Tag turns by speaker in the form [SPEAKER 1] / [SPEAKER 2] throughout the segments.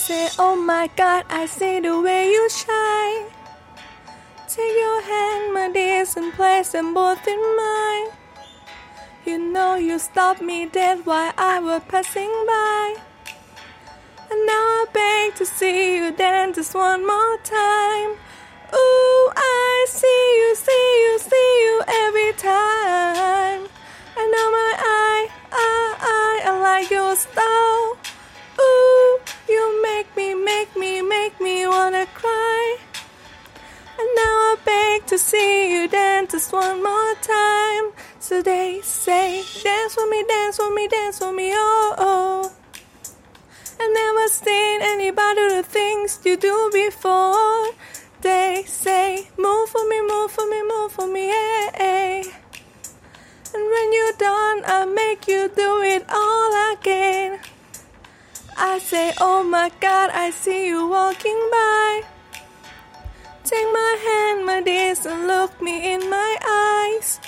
[SPEAKER 1] say, Oh my God, I see the way you shine. Take your hand, my dears, and place them both in mine. You know you stopped me dead while I was passing by. And now I beg to see you dance just one more time. Ooh, I see you, see you, see you every time. And now my eye, I, I, I like your style. To see you dance just one more time. So they say, dance with me, dance with me, dance with me, oh, oh. I've never seen anybody do the things you do before. They say, move for me, move for me, move for me, yeah. yeah. And when you're done, I'll make you do it all again. I say, oh my God, I see you walking by. Take my hand, my dears, and look me in my eyes.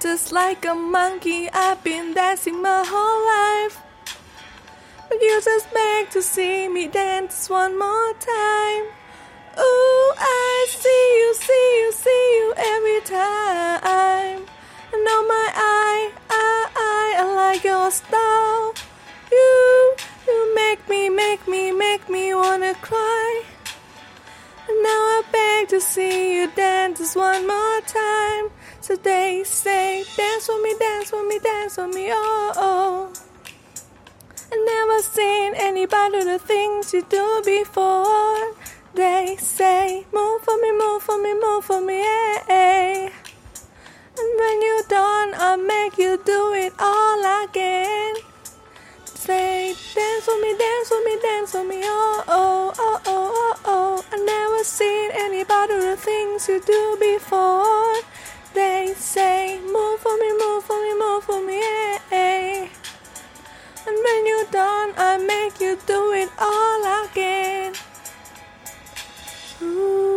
[SPEAKER 1] Just like a monkey, I've been dancing my whole life. But you just beg to see me dance one more time. Ooh, I see you, see you, see you every time. And on my eye, I, I, I like your style. You, you make me, make me, make me wanna cry. Beg to see you dance just one more time. So they say, dance with me, dance with me, dance with me, oh, oh. I never seen anybody do the things you do before. They say, move for me, move for me, move for me, yeah. yeah. And when you're done, I'll make you do it all again. Say, dance with me, dance with me, dance with me, oh, oh, you're I make you do it all again. Ooh.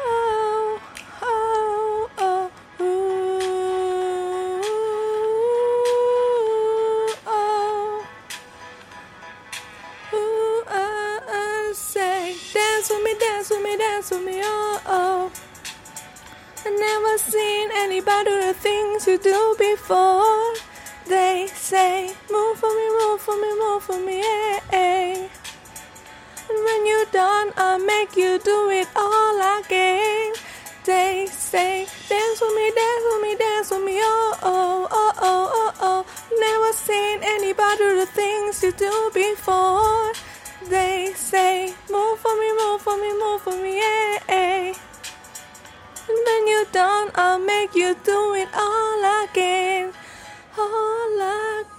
[SPEAKER 1] Oh, oh, oh, ooh, oh. Ooh, I, I say, dance with me, dance with me, dance with me, oh, oh. I never seen anybody do the things you do before. They say, move for me, move for me, move for me, yeah. yeah. And when you're done, I'll make you do it all again. They say, dance with me, dance with me, dance with me, oh, oh, oh, oh, oh, oh. Never seen anybody do the things you do before. They say, move for me, move for me, move for me, yeah. yeah. When you're done, I'll make you do it all again. All again.